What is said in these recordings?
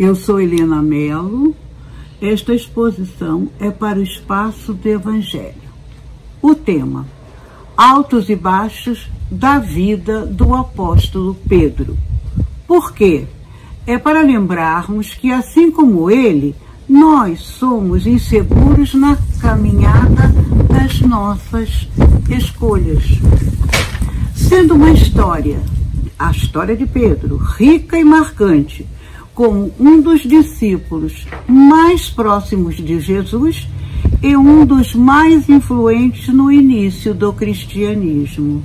Eu sou Helena Melo. Esta exposição é para o espaço do Evangelho. O tema: Altos e baixos da vida do apóstolo Pedro. Por quê? É para lembrarmos que, assim como ele, nós somos inseguros na caminhada das nossas escolhas. Sendo uma história, a história de Pedro, rica e marcante, como um dos discípulos mais próximos de Jesus e um dos mais influentes no início do cristianismo.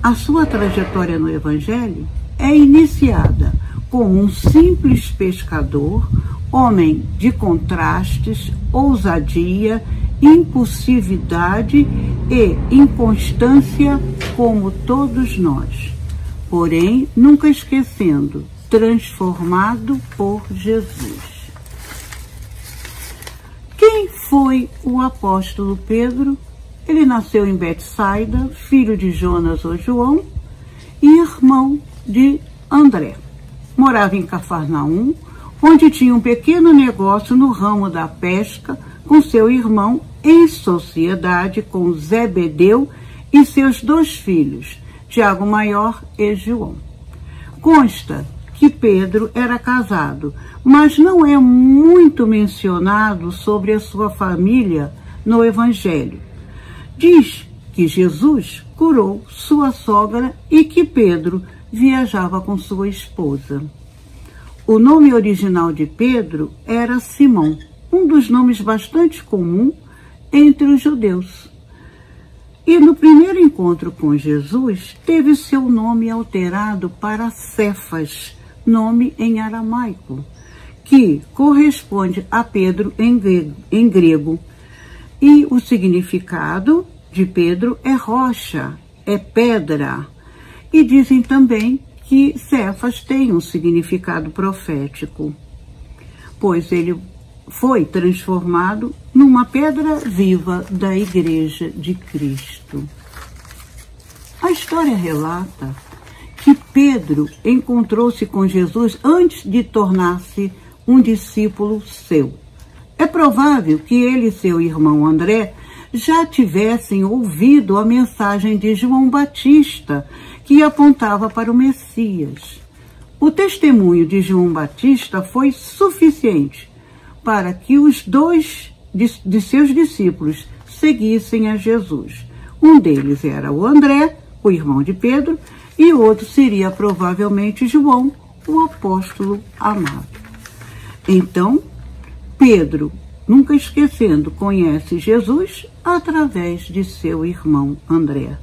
A sua trajetória no Evangelho é iniciada como um simples pescador, homem de contrastes, ousadia, impulsividade e inconstância, como todos nós. Porém, nunca esquecendo transformado por Jesus. Quem foi o apóstolo Pedro? Ele nasceu em Betsaida, filho de Jonas ou João e irmão de André. Morava em Cafarnaum, onde tinha um pequeno negócio no ramo da pesca com seu irmão em sociedade com Zebedeu e seus dois filhos, Tiago Maior e João. Consta que Pedro era casado, mas não é muito mencionado sobre a sua família no Evangelho. Diz que Jesus curou sua sogra e que Pedro viajava com sua esposa. O nome original de Pedro era Simão, um dos nomes bastante comum entre os judeus. E no primeiro encontro com Jesus, teve seu nome alterado para Cefas, nome em aramaico, que corresponde a Pedro em grego, em grego. E o significado de Pedro é rocha, é pedra. E dizem também que Cefas tem um significado profético, pois ele foi transformado numa pedra viva da Igreja de Cristo. A história relata que Pedro encontrou-se com Jesus antes de tornar-se um discípulo seu. É provável que ele e seu irmão André já tivessem ouvido a mensagem de João Batista, que apontava para o Messias. O testemunho de João Batista foi suficiente para que os dois de, de seus discípulos seguissem a Jesus. Um deles era o André, o irmão de Pedro, e outro seria provavelmente João, o apóstolo amado. Então, Pedro, nunca esquecendo, conhece Jesus através de seu irmão André.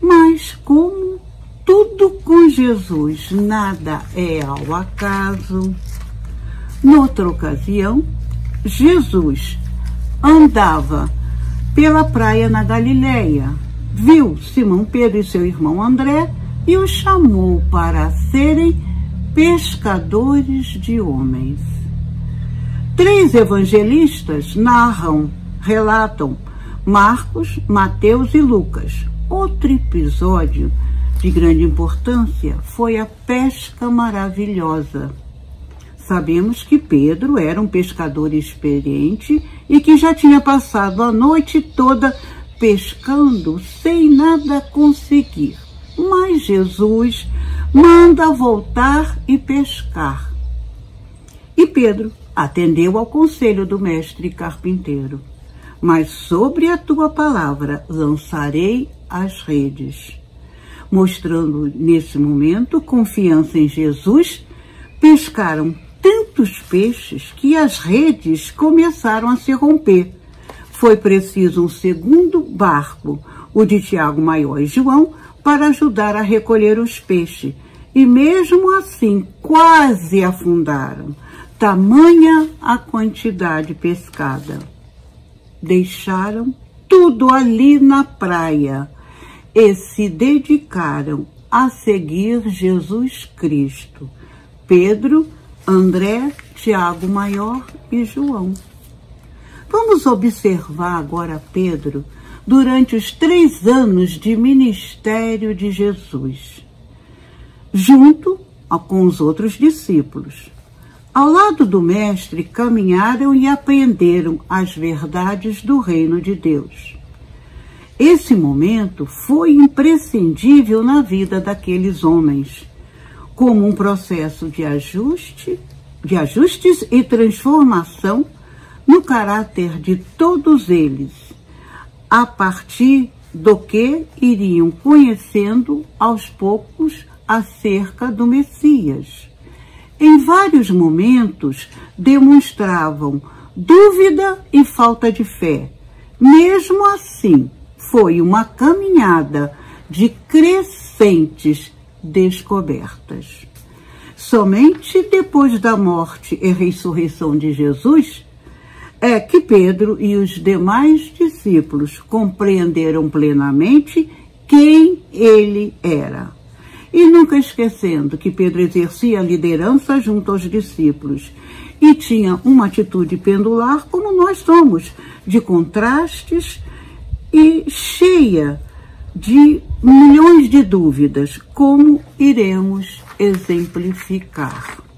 Mas como tudo com Jesus nada é ao acaso, noutra ocasião, Jesus andava pela praia na Galileia viu Simão Pedro e seu irmão André e os chamou para serem pescadores de homens. Três evangelistas narram, relatam Marcos, Mateus e Lucas. Outro episódio de grande importância foi a pesca maravilhosa. Sabemos que Pedro era um pescador experiente e que já tinha passado a noite toda pescando sem nada conseguir. Mas Jesus manda voltar e pescar. E Pedro atendeu ao conselho do mestre carpinteiro. Mas sobre a tua palavra lançarei as redes. Mostrando nesse momento confiança em Jesus, pescaram tantos peixes que as redes começaram a se romper foi preciso um segundo barco, o de Tiago Maior e João, para ajudar a recolher os peixes. E mesmo assim, quase afundaram, tamanha a quantidade pescada. Deixaram tudo ali na praia e se dedicaram a seguir Jesus Cristo. Pedro, André, Tiago Maior e João. Vamos observar agora Pedro durante os três anos de ministério de Jesus, junto com os outros discípulos. Ao lado do Mestre, caminharam e aprenderam as verdades do reino de Deus. Esse momento foi imprescindível na vida daqueles homens, como um processo de ajuste, de ajustes e transformação no caráter de todos eles, a partir do que iriam conhecendo aos poucos acerca do Messias. Em vários momentos demonstravam dúvida e falta de fé. Mesmo assim, foi uma caminhada de crescentes descobertas. Somente depois da morte e ressurreição de Jesus é que Pedro e os demais discípulos compreenderam plenamente quem ele era. E nunca esquecendo que Pedro exercia a liderança junto aos discípulos e tinha uma atitude pendular como nós somos, de contrastes e cheia de milhões de dúvidas, como iremos exemplificar.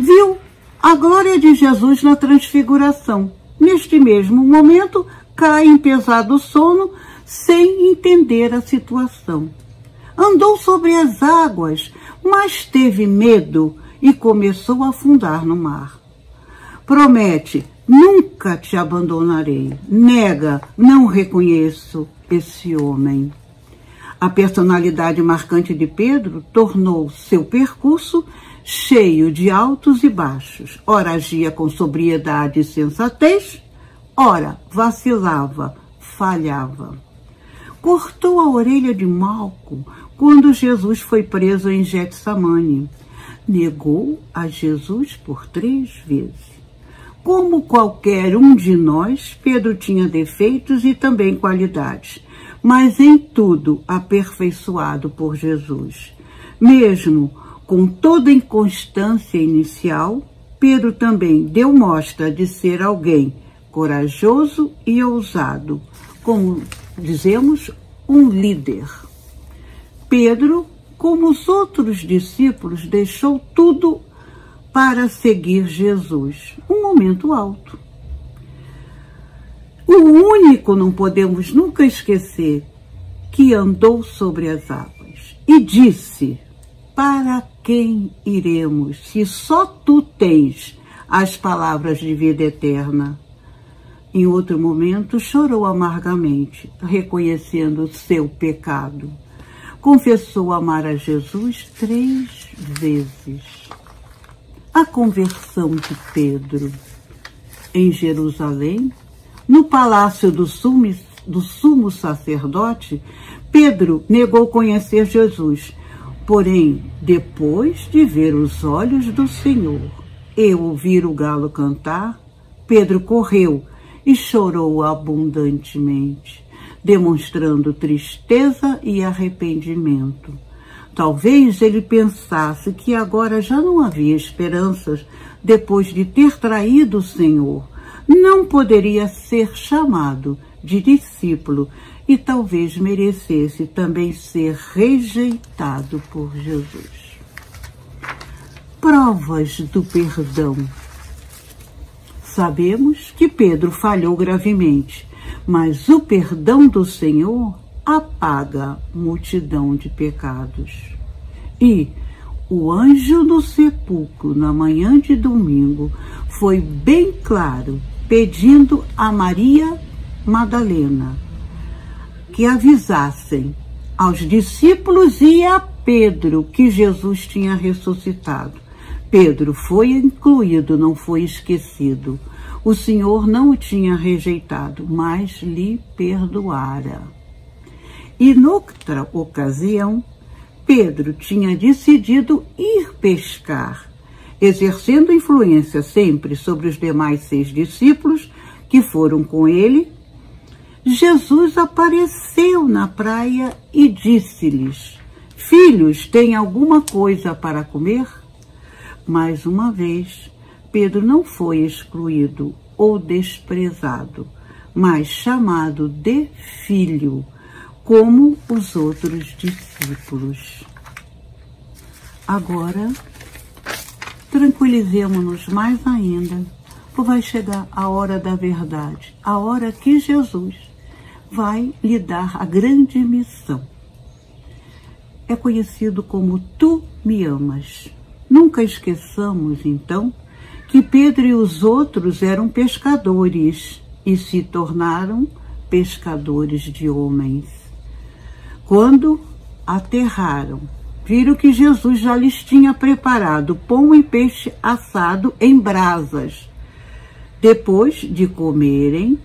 Viu a glória de Jesus na transfiguração. Neste mesmo momento, cai em pesado sono, sem entender a situação. Andou sobre as águas, mas teve medo e começou a afundar no mar. Promete: nunca te abandonarei. Nega: não reconheço esse homem. A personalidade marcante de Pedro tornou seu percurso cheio de altos e baixos. Ora agia com sobriedade e sensatez, ora vacilava, falhava. Cortou a orelha de Malco quando Jesus foi preso em Getsamane. Negou a Jesus por três vezes. Como qualquer um de nós, Pedro tinha defeitos e também qualidades, mas em tudo aperfeiçoado por Jesus. Mesmo com toda inconstância inicial, Pedro também deu mostra de ser alguém corajoso e ousado, como dizemos, um líder. Pedro, como os outros discípulos, deixou tudo para seguir Jesus. Um momento alto. O único, não podemos nunca esquecer, que andou sobre as águas e disse: Para quem iremos, se só tu tens as palavras de vida eterna? Em outro momento, chorou amargamente, reconhecendo seu pecado. Confessou amar a Jesus três vezes. A conversão de Pedro em Jerusalém, no palácio do sumo, do sumo sacerdote, Pedro negou conhecer Jesus Porém, depois de ver os olhos do Senhor e ouvir o galo cantar, Pedro correu e chorou abundantemente, demonstrando tristeza e arrependimento. Talvez ele pensasse que agora já não havia esperanças depois de ter traído o Senhor. Não poderia ser chamado de discípulo e talvez merecesse também ser rejeitado por Jesus. Provas do perdão. Sabemos que Pedro falhou gravemente, mas o perdão do Senhor apaga multidão de pecados. E o anjo do sepulcro, na manhã de domingo, foi bem claro, pedindo a Maria Madalena que avisassem aos discípulos e a Pedro que Jesus tinha ressuscitado. Pedro foi incluído, não foi esquecido. O Senhor não o tinha rejeitado, mas lhe perdoara. E noutra ocasião, Pedro tinha decidido ir pescar, exercendo influência sempre sobre os demais seis discípulos que foram com ele Jesus apareceu na praia e disse-lhes: Filhos, tem alguma coisa para comer? Mais uma vez, Pedro não foi excluído ou desprezado, mas chamado de filho, como os outros discípulos. Agora, tranquilizemos-nos mais ainda, pois vai chegar a hora da verdade, a hora que Jesus vai lhe dar a grande missão. É conhecido como Tu me amas. Nunca esqueçamos, então, que Pedro e os outros eram pescadores e se tornaram pescadores de homens. Quando aterraram, viram que Jesus já lhes tinha preparado pão e peixe assado em brasas. Depois de comerem,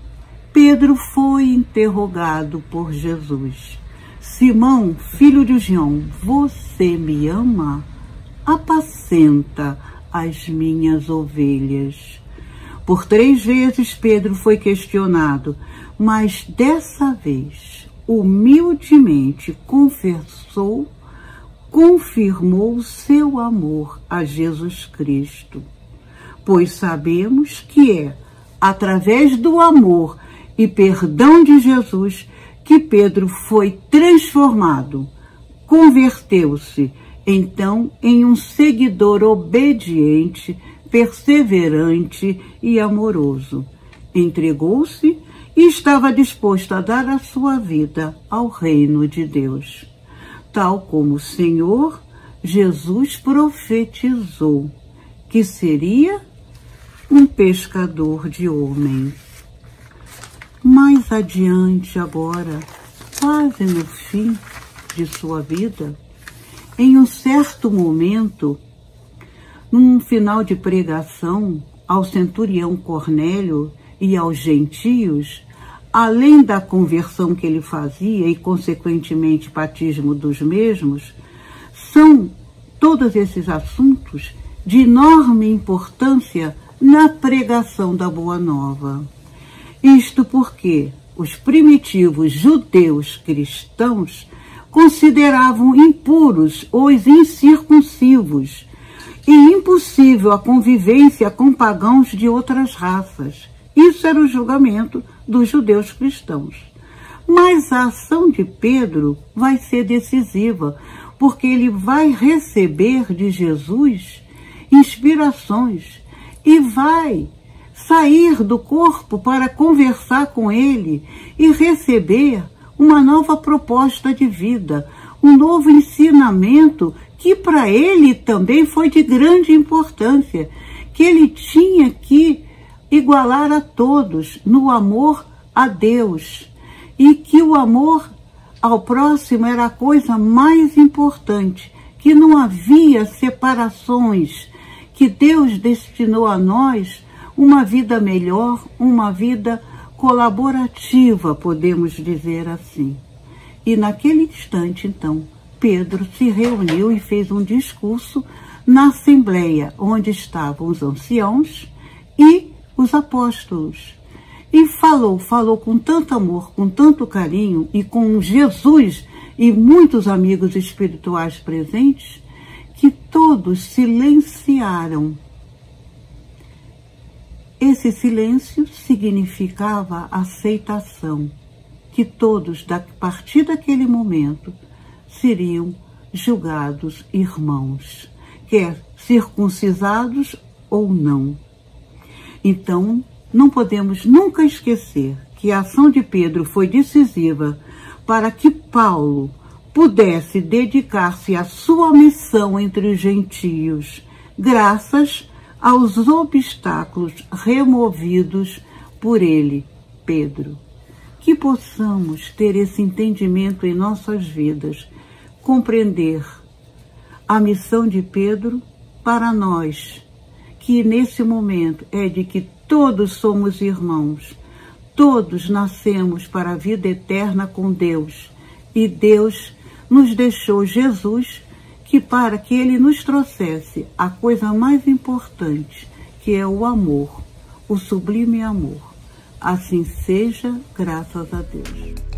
Pedro foi interrogado por Jesus. Simão, filho de João, você me ama? Apacenta as minhas ovelhas. Por três vezes Pedro foi questionado, mas dessa vez, humildemente confessou, confirmou seu amor a Jesus Cristo. Pois sabemos que é através do amor e perdão de Jesus que Pedro foi transformado, converteu-se então em um seguidor obediente, perseverante e amoroso. Entregou-se e estava disposto a dar a sua vida ao reino de Deus. Tal como o Senhor Jesus profetizou que seria um pescador de homens. Mais adiante, agora, quase no fim de sua vida, em um certo momento, num final de pregação ao centurião Cornélio e aos gentios, além da conversão que ele fazia e, consequentemente, batismo dos mesmos, são todos esses assuntos de enorme importância na pregação da Boa Nova. Isto porque os primitivos judeus cristãos consideravam impuros os incircuncivos e impossível a convivência com pagãos de outras raças. Isso era o julgamento dos judeus cristãos. Mas a ação de Pedro vai ser decisiva, porque ele vai receber de Jesus inspirações e vai sair do corpo para conversar com ele e receber uma nova proposta de vida, um novo ensinamento que para ele também foi de grande importância, que ele tinha que igualar a todos no amor a Deus. E que o amor ao próximo era a coisa mais importante, que não havia separações, que Deus destinou a nós uma vida melhor, uma vida colaborativa, podemos dizer assim. E naquele instante, então, Pedro se reuniu e fez um discurso na assembleia onde estavam os anciãos e os apóstolos. E falou, falou com tanto amor, com tanto carinho e com Jesus e muitos amigos espirituais presentes, que todos silenciaram esse silêncio significava aceitação, que todos, a partir daquele momento, seriam julgados irmãos, quer circuncisados ou não. Então, não podemos nunca esquecer que a ação de Pedro foi decisiva para que Paulo pudesse dedicar-se à sua missão entre os gentios, graças aos obstáculos removidos por ele, Pedro. Que possamos ter esse entendimento em nossas vidas, compreender a missão de Pedro para nós, que nesse momento é de que todos somos irmãos, todos nascemos para a vida eterna com Deus e Deus nos deixou Jesus que para que ele nos trouxesse a coisa mais importante, que é o amor, o sublime amor. Assim seja, graças a Deus.